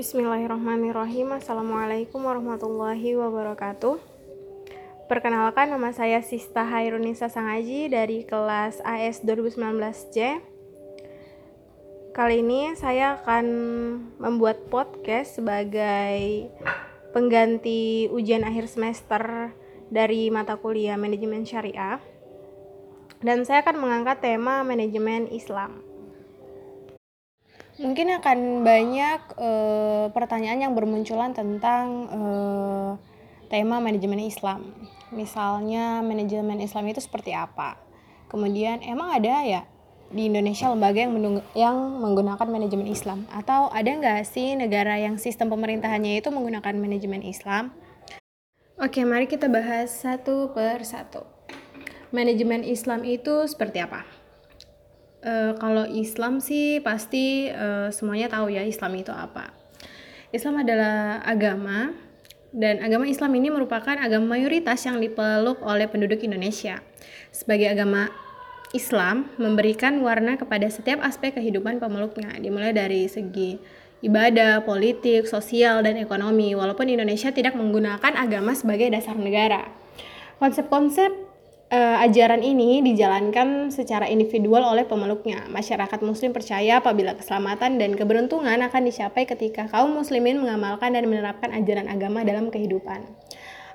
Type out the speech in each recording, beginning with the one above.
Bismillahirrahmanirrahim. Assalamualaikum warahmatullahi wabarakatuh. Perkenalkan nama saya Sista Hairunisa Sangaji dari kelas AS 2019C Kali ini saya akan membuat podcast sebagai pengganti ujian akhir semester dari mata kuliah manajemen syariah. Dan saya akan mengangkat tema manajemen Islam. Mungkin akan banyak uh, pertanyaan yang bermunculan tentang uh, tema manajemen Islam. Misalnya manajemen Islam itu seperti apa? Kemudian emang ada ya di Indonesia lembaga yang, yang menggunakan manajemen Islam? Atau ada nggak sih negara yang sistem pemerintahannya itu menggunakan manajemen Islam? Oke, mari kita bahas satu per satu. Manajemen Islam itu seperti apa? Uh, kalau Islam sih pasti uh, semuanya tahu ya Islam itu apa. Islam adalah agama dan agama Islam ini merupakan agama mayoritas yang dipeluk oleh penduduk Indonesia. Sebagai agama Islam memberikan warna kepada setiap aspek kehidupan pemeluknya, dimulai dari segi ibadah, politik, sosial, dan ekonomi, walaupun Indonesia tidak menggunakan agama sebagai dasar negara. Konsep-konsep uh, ajaran ini dijalankan secara individual oleh pemeluknya. Masyarakat muslim percaya apabila keselamatan dan keberuntungan akan dicapai ketika kaum muslimin mengamalkan dan menerapkan ajaran agama dalam kehidupan.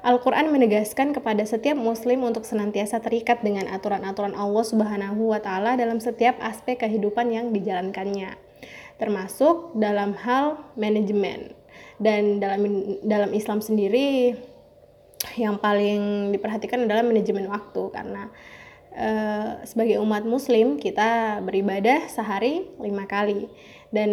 Al-Quran menegaskan kepada setiap muslim untuk senantiasa terikat dengan aturan-aturan Allah Subhanahu wa Ta'ala dalam setiap aspek kehidupan yang dijalankannya, termasuk dalam hal manajemen. Dan dalam dalam Islam sendiri, yang paling diperhatikan adalah manajemen waktu. Karena uh, sebagai umat muslim kita beribadah sehari lima kali. Dan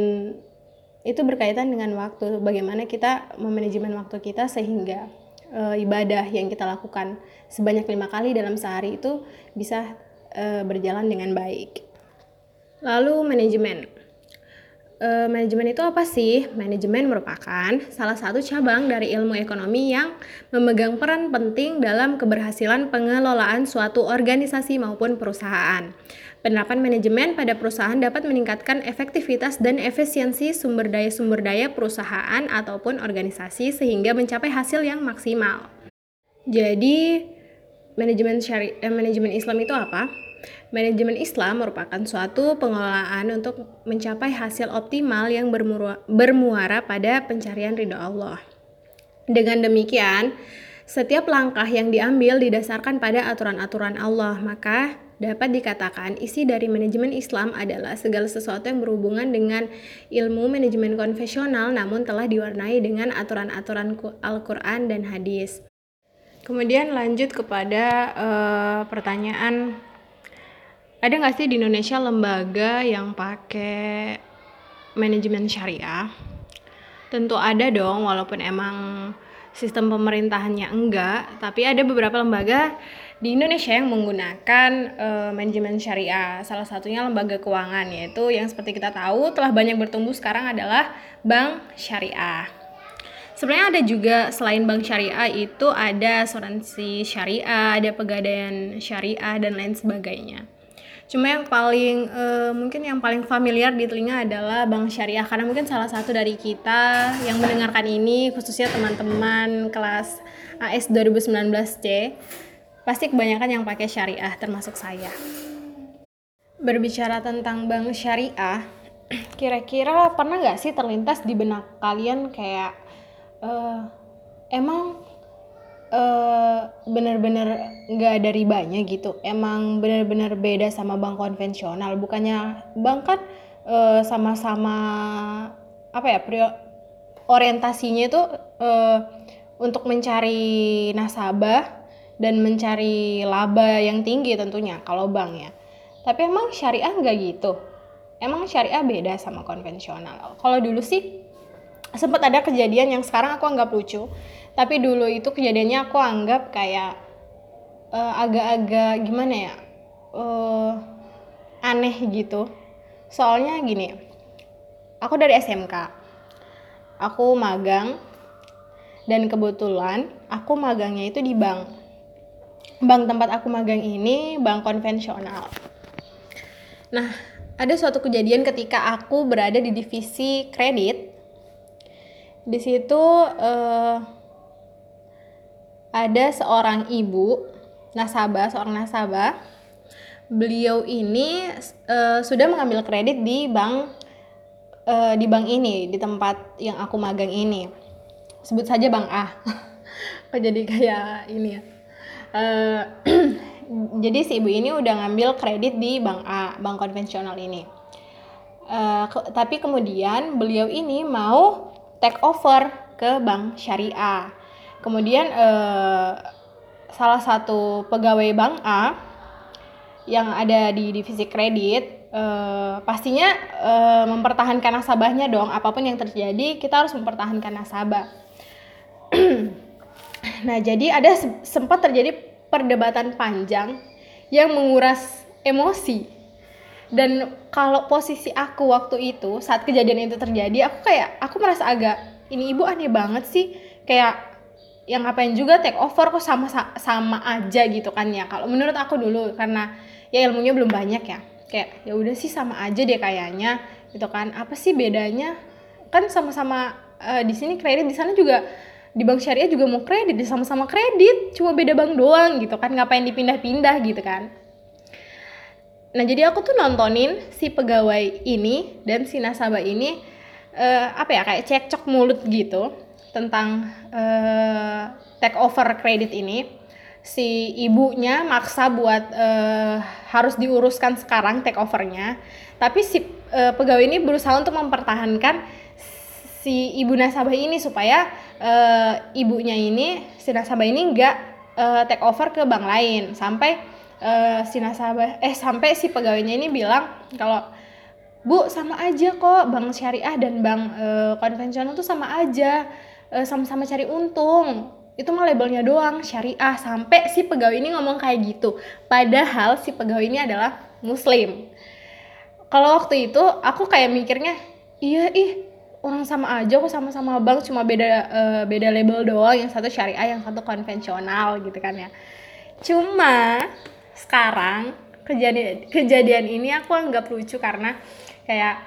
itu berkaitan dengan waktu bagaimana kita memanajemen waktu kita sehingga uh, ibadah yang kita lakukan sebanyak lima kali dalam sehari itu bisa uh, berjalan dengan baik. Lalu manajemen uh, manajemen itu apa sih? Manajemen merupakan salah satu cabang dari ilmu ekonomi yang memegang peran penting dalam keberhasilan pengelolaan suatu organisasi maupun perusahaan. Penerapan manajemen pada perusahaan dapat meningkatkan efektivitas dan efisiensi sumber daya-sumber daya perusahaan ataupun organisasi sehingga mencapai hasil yang maksimal. Jadi, manajemen syari eh, manajemen Islam itu apa? Manajemen Islam merupakan suatu pengelolaan untuk mencapai hasil optimal yang bermuara pada pencarian ridho Allah. Dengan demikian, setiap langkah yang diambil didasarkan pada aturan-aturan Allah, maka dapat dikatakan isi dari manajemen Islam adalah segala sesuatu yang berhubungan dengan ilmu manajemen konvensional namun telah diwarnai dengan aturan-aturan Al-Quran dan hadis. Kemudian lanjut kepada uh, pertanyaan ada nggak sih di Indonesia lembaga yang pakai manajemen syariah? Tentu ada dong, walaupun emang sistem pemerintahannya enggak, tapi ada beberapa lembaga di Indonesia yang menggunakan uh, manajemen syariah. Salah satunya lembaga keuangan, yaitu yang seperti kita tahu telah banyak bertumbuh sekarang adalah bank syariah. Sebenarnya ada juga selain bank syariah itu ada asuransi syariah, ada pegadaian syariah dan lain sebagainya. Cuma yang paling uh, mungkin yang paling familiar di telinga adalah Bank Syariah karena mungkin salah satu dari kita yang mendengarkan ini khususnya teman-teman kelas AS 2019C pasti kebanyakan yang pakai syariah termasuk saya. Berbicara tentang bank syariah, kira-kira pernah nggak sih terlintas di benak kalian kayak uh, emang uh, bener-bener nggak ada ribanya gitu. Emang bener-bener beda sama bank konvensional. Bukannya bank kan uh, sama-sama apa ya prior, orientasinya itu uh, untuk mencari nasabah dan mencari laba yang tinggi tentunya kalau bank ya. Tapi emang syariah nggak gitu. Emang syariah beda sama konvensional. Kalau dulu sih sempat ada kejadian yang sekarang aku anggap lucu. Tapi dulu itu kejadiannya aku anggap kayak uh, agak-agak gimana ya uh, aneh gitu. Soalnya gini aku dari SMK aku magang dan kebetulan aku magangnya itu di bank. Bank tempat aku magang ini bank konvensional. Nah ada suatu kejadian ketika aku berada di divisi kredit di situ uh, ada seorang ibu nasabah seorang nasabah. Beliau ini uh, sudah mengambil kredit di bank uh, di bank ini di tempat yang aku magang ini. Sebut saja bank A. Kok jadi kayak ini ya? Uh, jadi si ibu ini udah ngambil kredit di bank A bank konvensional ini. Uh, ke, tapi kemudian beliau ini mau take over ke bank syariah. Kemudian uh, salah satu pegawai bank A yang ada di divisi kredit uh, pastinya uh, mempertahankan nasabahnya dong. Apa pun yang terjadi kita harus mempertahankan nasabah. Nah jadi ada sempat terjadi perdebatan panjang yang menguras emosi dan kalau posisi aku waktu itu saat kejadian itu terjadi aku kayak aku merasa agak ini ibu aneh banget sih. Kayak yang ngapain juga take over kok sama sama aja gitu kan ya. Kalau menurut aku dulu karena ya ilmunya belum banyak ya. Kayak ya udah sih sama aja deh kayaknya gitu kan. Apa sih bedanya? Kan sama-sama uh, di sini kredit di sana juga di bank syariah juga mau kredit sama-sama kredit. Cuma beda bank doang gitu kan ngapain dipindah-pindah gitu kan nah jadi aku tuh nontonin si pegawai ini dan si nasabah ini uh, apa ya kayak cekcok mulut gitu tentang uh, take over kredit ini. Si ibunya maksa buat uh, harus diuruskan sekarang take overnya. Tapi si uh, pegawai ini berusaha untuk mempertahankan si ibu nasabah ini supaya uh, ibunya ini si nasabah ini enggak uh, take over ke bank lain. Sampai uh, si nasabah eh sampai si pegawainya ini bilang kalau bu sama aja kok bank syariah dan bank uh, konvensional tuh sama aja eh, sama-sama cari untung. Itu mah labelnya doang syariah. Sampai si pegawai ini ngomong kayak gitu. Padahal si pegawai ini adalah muslim. Kalau waktu itu aku kayak mikirnya iya ih orang sama aja kok sama-sama bank cuma beda uh, beda label doang. Yang satu syariah yang satu konvensional gitu kan ya. Cuma sekarang kejadian kejadian ini aku anggap lucu karena kayak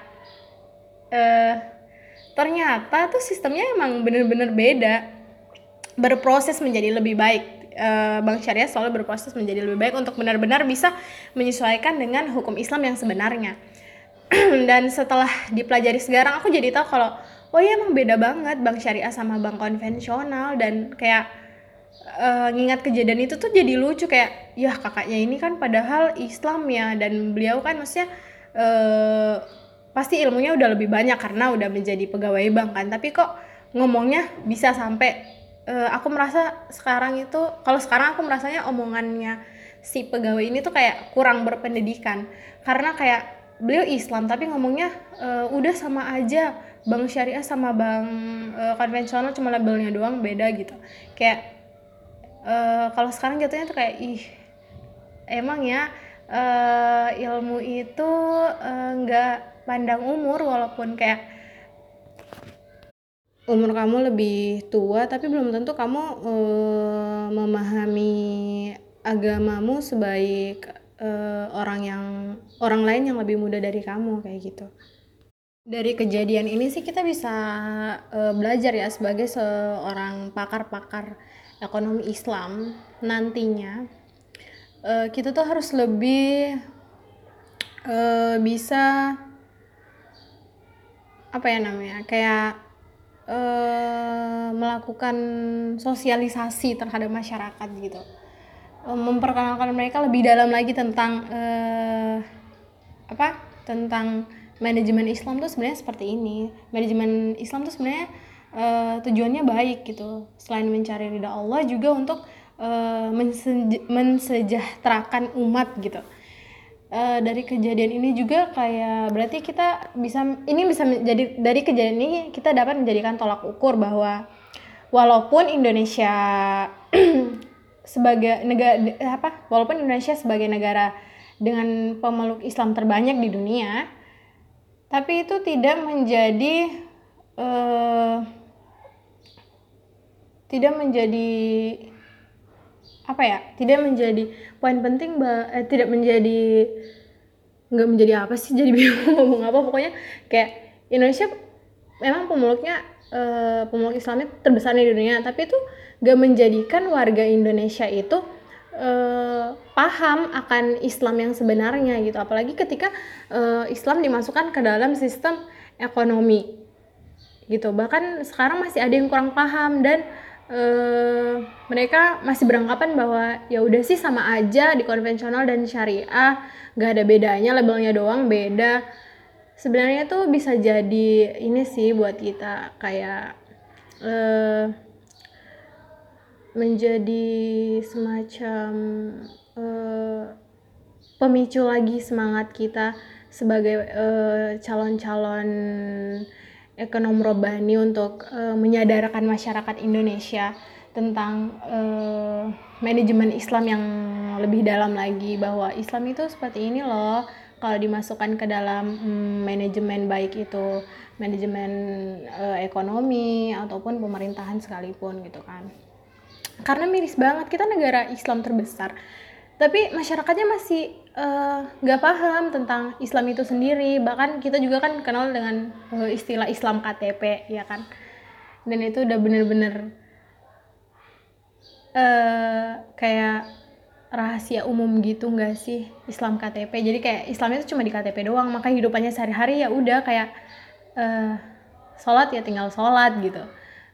uh, ternyata tuh sistemnya emang bener-bener beda. Berproses menjadi lebih baik. Uh, Bank Syariah selalu berproses menjadi lebih baik untuk benar-benar bisa menyesuaikan dengan hukum Islam yang sebenarnya. Dan setelah dipelajari sekarang aku jadi tahu kalau oh ya emang beda banget bank syariah sama bank konvensional dan kayak uh, ngingat kejadian itu tuh jadi lucu kayak ya kakaknya ini kan padahal Islam ya. Dan beliau kan maksudnya uh, pasti ilmunya udah lebih banyak karena udah menjadi pegawai bank kan. Tapi kok ngomongnya bisa sampai uh, aku merasa sekarang itu kalau sekarang aku merasanya omongannya si pegawai ini tuh kayak kurang berpendidikan. Karena kayak beliau Islam tapi ngomongnya uh, udah sama aja. Bank syariah sama bank uh, konvensional cuma labelnya doang beda gitu. Kayak uh, kalau sekarang jatuhnya tuh kayak ih emang ya uh, ilmu itu enggak uh, pandang umur walaupun kayak umur kamu lebih tua tapi belum tentu kamu uh, memahami agamamu sebaik uh, orang yang orang lain yang lebih muda dari kamu kayak gitu. Dari kejadian ini sih kita bisa uh, belajar ya sebagai seorang pakar-pakar ekonomi Islam nantinya uh, kita tuh harus lebih uh, bisa apa ya namanya kayak uh, melakukan sosialisasi terhadap masyarakat gitu. Memperkenalkan mereka lebih dalam lagi tentang uh, apa tentang manajemen Islam tuh sebenarnya seperti ini. Manajemen Islam tuh sebenarnya uh, tujuannya baik gitu. Selain mencari ridha Allah juga untuk uh, mensejahterakan umat gitu. Uh, dari kejadian ini juga kayak berarti kita bisa ini bisa menjadi dari kejadian ini kita dapat menjadikan tolak ukur bahwa walaupun Indonesia sebagai negara apa walaupun Indonesia sebagai negara dengan pemeluk Islam terbanyak di dunia tapi itu tidak menjadi uh, tidak menjadi apa ya tidak menjadi poin penting bah eh, tidak menjadi nggak menjadi apa sih jadi bingung ngomong apa pokoknya kayak Indonesia memang pemeluknya uh, pemeluk Islamnya terbesar di dunia tapi itu gak menjadikan warga Indonesia itu uh, paham akan Islam yang sebenarnya gitu. Apalagi ketika uh, Islam dimasukkan ke dalam sistem ekonomi gitu. Bahkan sekarang masih ada yang kurang paham dan uh, mereka masih beranggapan bahwa ya udah sih sama aja di konvensional dan syariah. Gak ada bedanya labelnya doang beda. Sebenarnya tuh bisa jadi ini sih buat kita kayak uh, menjadi semacam uh, pemicu lagi semangat kita sebagai calon-calon uh, ekonom robani untuk uh, menyadarkan masyarakat Indonesia tentang uh, manajemen Islam yang lebih dalam lagi. Bahwa Islam itu seperti ini loh kalau dimasukkan ke dalam hmm, manajemen baik itu manajemen uh, ekonomi ataupun pemerintahan sekalipun gitu kan. Karena miris banget kita negara Islam terbesar tapi masyarakatnya masih nggak uh, paham tentang Islam itu sendiri. Bahkan kita juga kan kenal dengan uh, istilah Islam KTP ya kan? Dan itu udah bener-bener uh, kayak rahasia umum gitu nggak sih Islam KTP jadi kayak Islam itu cuma di KTP doang. Maka hidupannya sehari-hari ya udah kayak uh, sholat ya tinggal sholat gitu.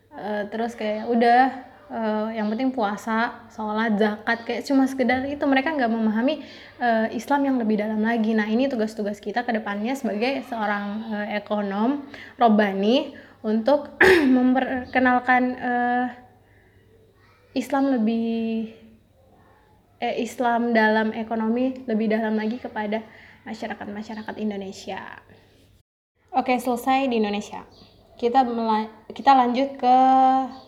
Uh, terus kayak udah uh, yang penting puasa sholat zakat kayak cuma sekedar itu mereka nggak memahami uh, Islam yang lebih dalam lagi nah ini tugas-tugas kita ke depannya sebagai seorang uh, ekonom robani untuk memperkenalkan uh, Islam lebih eh, Islam dalam ekonomi lebih dalam lagi kepada masyarakat-masyarakat Indonesia. Oke, selesai di Indonesia. Kita kita lanjut ke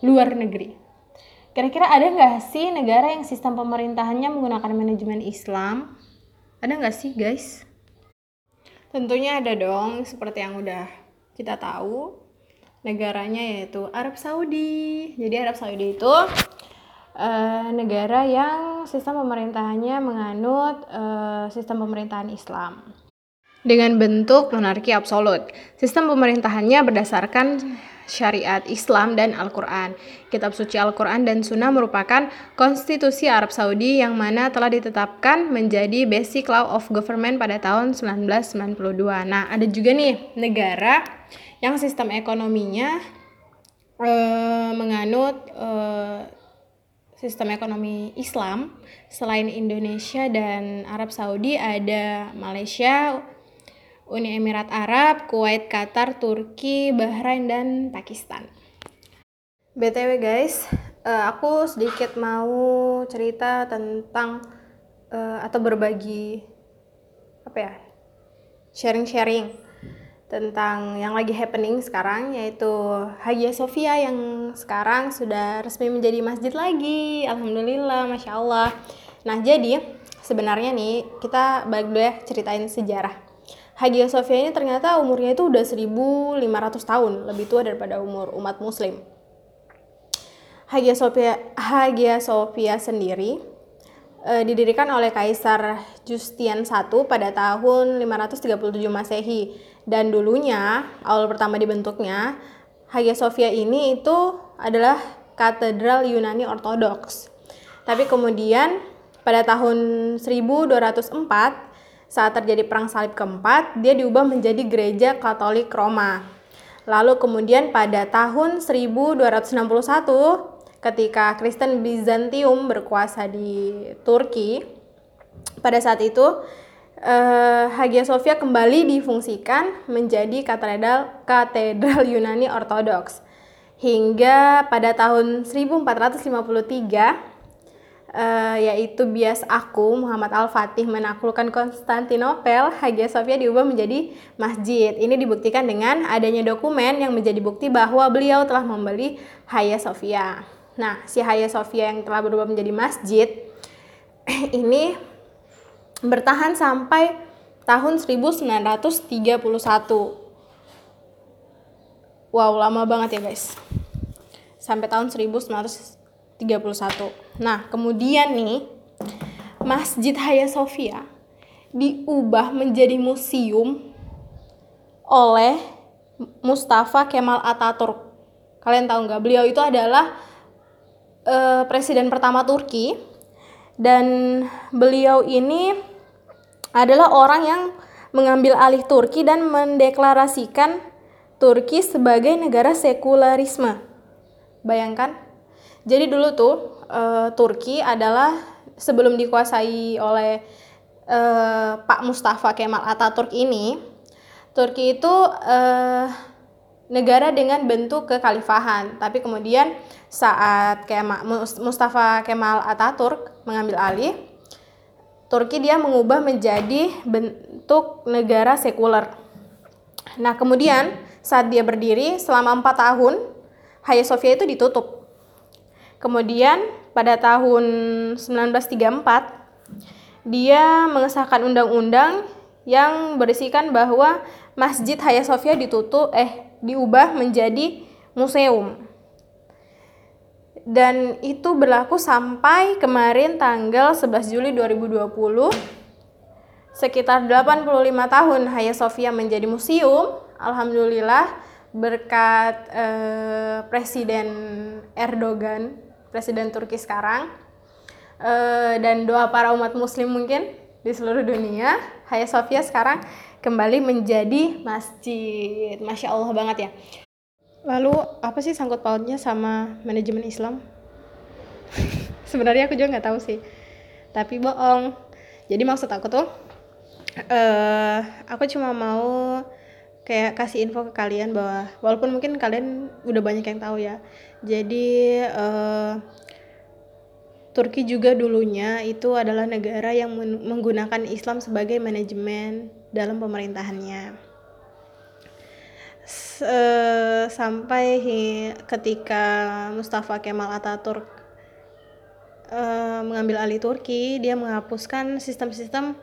luar negeri. Kira-kira ada nggak sih negara yang sistem pemerintahannya menggunakan manajemen Islam? Ada nggak sih, guys? Tentunya ada dong, seperti yang udah kita tahu. Negaranya yaitu Arab Saudi. Jadi Arab Saudi itu uh, negara yang sistem pemerintahannya menganut uh, sistem pemerintahan Islam dengan bentuk monarki absolut. Sistem pemerintahannya berdasarkan syariat Islam dan Al-Quran. Kitab suci Al-Quran dan Sunnah merupakan konstitusi Arab Saudi yang mana telah ditetapkan menjadi basic law of government pada tahun 1992. Nah, ada juga nih negara yang sistem ekonominya uh, menganut uh, sistem ekonomi Islam selain Indonesia dan Arab Saudi ada Malaysia, Uni Emirat Arab, Kuwait, Qatar, Turki, Bahrain dan Pakistan. BTW guys, uh, aku sedikit mau cerita tentang uh, atau berbagi apa ya? sharing-sharing tentang yang lagi happening sekarang yaitu Hagia Sophia yang sekarang sudah resmi menjadi masjid lagi Alhamdulillah Masya Allah nah jadi sebenarnya nih kita balik dulu ya ceritain sejarah Hagia Sophia ini ternyata umurnya itu udah 1500 tahun lebih tua daripada umur umat muslim Hagia Sophia Hagia Sophia sendiri e, didirikan oleh Kaisar Justian I pada tahun 537 Masehi dan dulunya awal pertama dibentuknya Hagia Sophia ini itu adalah katedral Yunani Ortodoks. Tapi kemudian pada tahun 1204 saat terjadi perang salib keempat, dia diubah menjadi gereja Katolik Roma. Lalu kemudian pada tahun 1261 ketika Kristen Bizantium berkuasa di Turki, pada saat itu uh, Hagia Sophia kembali difungsikan menjadi katedral katedral Yunani Ortodoks hingga pada tahun 1453 uh, yaitu bias aku Muhammad Al-Fatih menaklukkan Konstantinopel, Hagia Sophia diubah menjadi masjid. Ini dibuktikan dengan adanya dokumen yang menjadi bukti bahwa beliau telah membeli Hagia Sophia. Nah, si Hagia Sophia yang telah berubah menjadi masjid ini bertahan sampai tahun 1931. Wow, lama banget ya guys. Sampai tahun 1931. Nah, kemudian nih Masjid Hagia Sophia diubah menjadi museum oleh Mustafa Kemal Ataturk. Kalian tahu nggak? Beliau itu adalah uh, presiden pertama Turki dan beliau ini adalah orang yang mengambil alih Turki dan mendeklarasikan Turki sebagai negara sekularisme. Bayangkan. Jadi dulu tuh uh, Turki adalah sebelum dikuasai oleh uh, Pak Mustafa Kemal Ataturk ini, Turki itu uh, negara dengan bentuk kekhalifahan. Tapi kemudian saat Kemal, Mustafa Kemal Ataturk mengambil alih, Turki dia mengubah menjadi bentuk negara sekuler. Nah kemudian saat dia berdiri selama empat tahun, Hagia Sophia itu ditutup. Kemudian pada tahun 1934 dia mengesahkan undang-undang yang berisikan bahwa Masjid Hagia Sophia ditutup eh diubah menjadi museum. Dan itu berlaku sampai kemarin tanggal 11 Juli 2020 sekitar 85 tahun Hagia Sophia menjadi museum. Alhamdulillah berkat eh, Presiden Erdogan Presiden Turki sekarang eh, dan doa para umat muslim mungkin di seluruh dunia Hagia Sophia sekarang kembali menjadi masjid Masya Allah banget ya Lalu apa sih sangkut pautnya sama manajemen Islam? Sebenarnya aku juga nggak tahu sih. Tapi bohong. Jadi maksud aku tuh, uh, aku cuma mau kayak kasih info ke kalian bahwa walaupun mungkin kalian udah banyak yang tahu ya. Jadi uh, Turki juga dulunya itu adalah negara yang menggunakan Islam sebagai manajemen dalam pemerintahannya uh, sampai ketika Mustafa Kemal Ataturk uh, mengambil alih Turki, dia menghapuskan sistem-sistem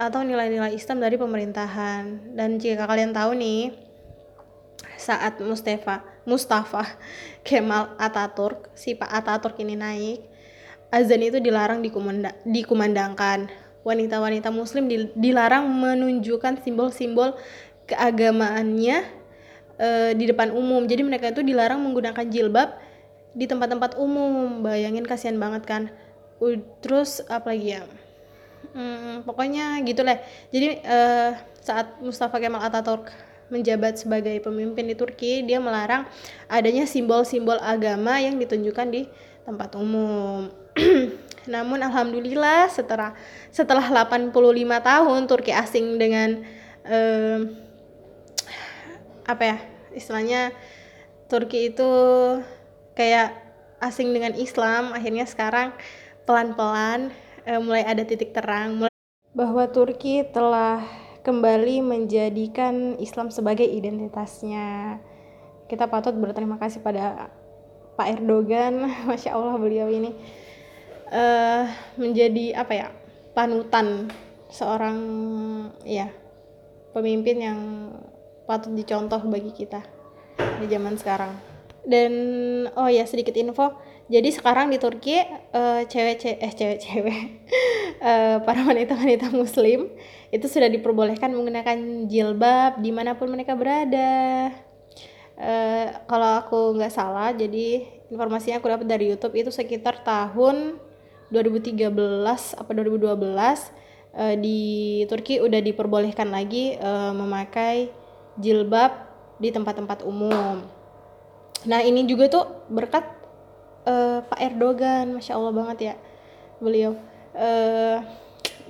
atau nilai-nilai Islam dari pemerintahan. Dan jika kalian tahu nih, saat Mustafa Mustafa Kemal Ataturk, si Pak Ataturk ini naik, azan itu dilarang dikumandangkan. Wanita-wanita muslim dilarang menunjukkan simbol-simbol keagamaannya uh, di depan umum. Jadi mereka itu dilarang menggunakan jilbab di tempat-tempat umum. Bayangin kasihan banget kan. Terus apa lagi ya? Hmm, pokoknya gitulah. Jadi uh, saat Mustafa Kemal Ataturk menjabat sebagai pemimpin di Turki dia melarang adanya simbol-simbol agama yang ditunjukkan di tempat umum. Namun alhamdulillah setelah setelah 85 tahun Turki asing dengan uh, apa ya istilahnya Turki itu kayak asing dengan Islam akhirnya sekarang pelan-pelan e, mulai ada titik terang mulai bahwa Turki telah kembali menjadikan Islam sebagai identitasnya. Kita patut berterima kasih pada Pak Erdogan. Masya Allah beliau ini e, menjadi apa ya panutan seorang ya pemimpin yang patut dicontoh bagi kita di zaman sekarang. Dan oh ya sedikit info. Jadi sekarang di Turki uh, cewek cewek eh cewek cewek uh, para wanita wanita Muslim itu sudah diperbolehkan menggunakan jilbab di mana pun mereka berada uh, kalau aku nggak salah jadi informasinya aku dapat dari YouTube itu sekitar tahun 2013 apa 2012 uh, di Turki udah diperbolehkan lagi uh, memakai jilbab di tempat-tempat umum. Nah ini juga tuh berkat uh, Pak Erdogan, masya Allah banget ya beliau. Uh,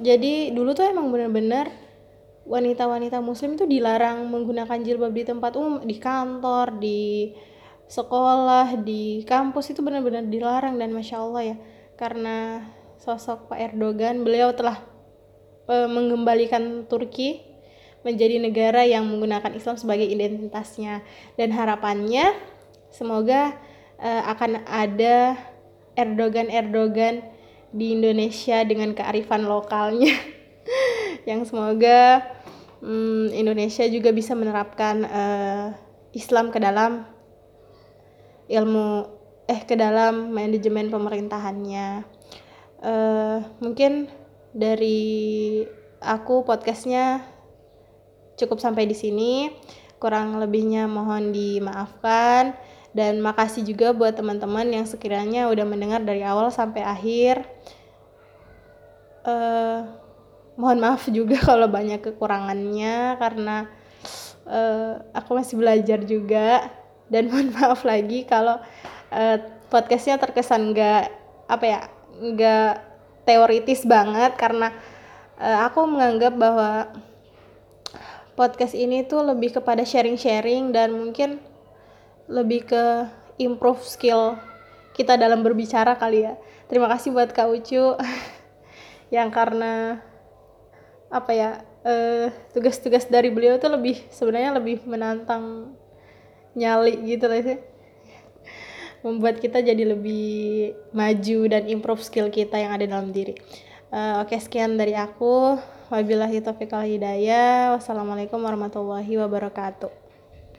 jadi dulu tuh emang bener-bener wanita-wanita muslim tuh dilarang menggunakan jilbab di tempat umum, di kantor, di sekolah, di kampus itu benar-benar dilarang dan masya Allah ya karena sosok Pak Erdogan beliau telah uh, mengembalikan Turki menjadi negara yang menggunakan Islam sebagai identitasnya. Dan harapannya semoga uh, akan ada Erdogan Erdogan di Indonesia dengan kearifan lokalnya. Yang semoga um, Indonesia juga bisa menerapkan uh, Islam ke dalam ilmu eh ke dalam manajemen pemerintahannya. Uh, mungkin dari aku podcastnya cukup sampai di sini. kurang lebihnya mohon dimaafkan dan makasih juga buat teman-teman yang sekiranya udah mendengar dari awal sampai akhir. Uh, mohon maaf juga kalau banyak kekurangannya karena uh, aku masih belajar juga. Dan mohon maaf lagi kalau uh, podcastnya terkesan nggak apa ya nggak teoritis banget karena uh, aku menganggap bahwa podcast ini tuh lebih kepada sharing-sharing dan mungkin lebih ke improve skill kita dalam berbicara kali ya. Terima kasih buat Kak Ucu yang karena apa ya eh, tugas-tugas dari beliau tuh lebih sebenarnya lebih menantang nyali gitu lah sih membuat kita jadi lebih maju dan improve skill kita yang ada dalam diri. Uh, Oke okay, sekian dari aku. Wabillahi taufiq hidayah. Wassalamualaikum warahmatullahi wabarakatuh.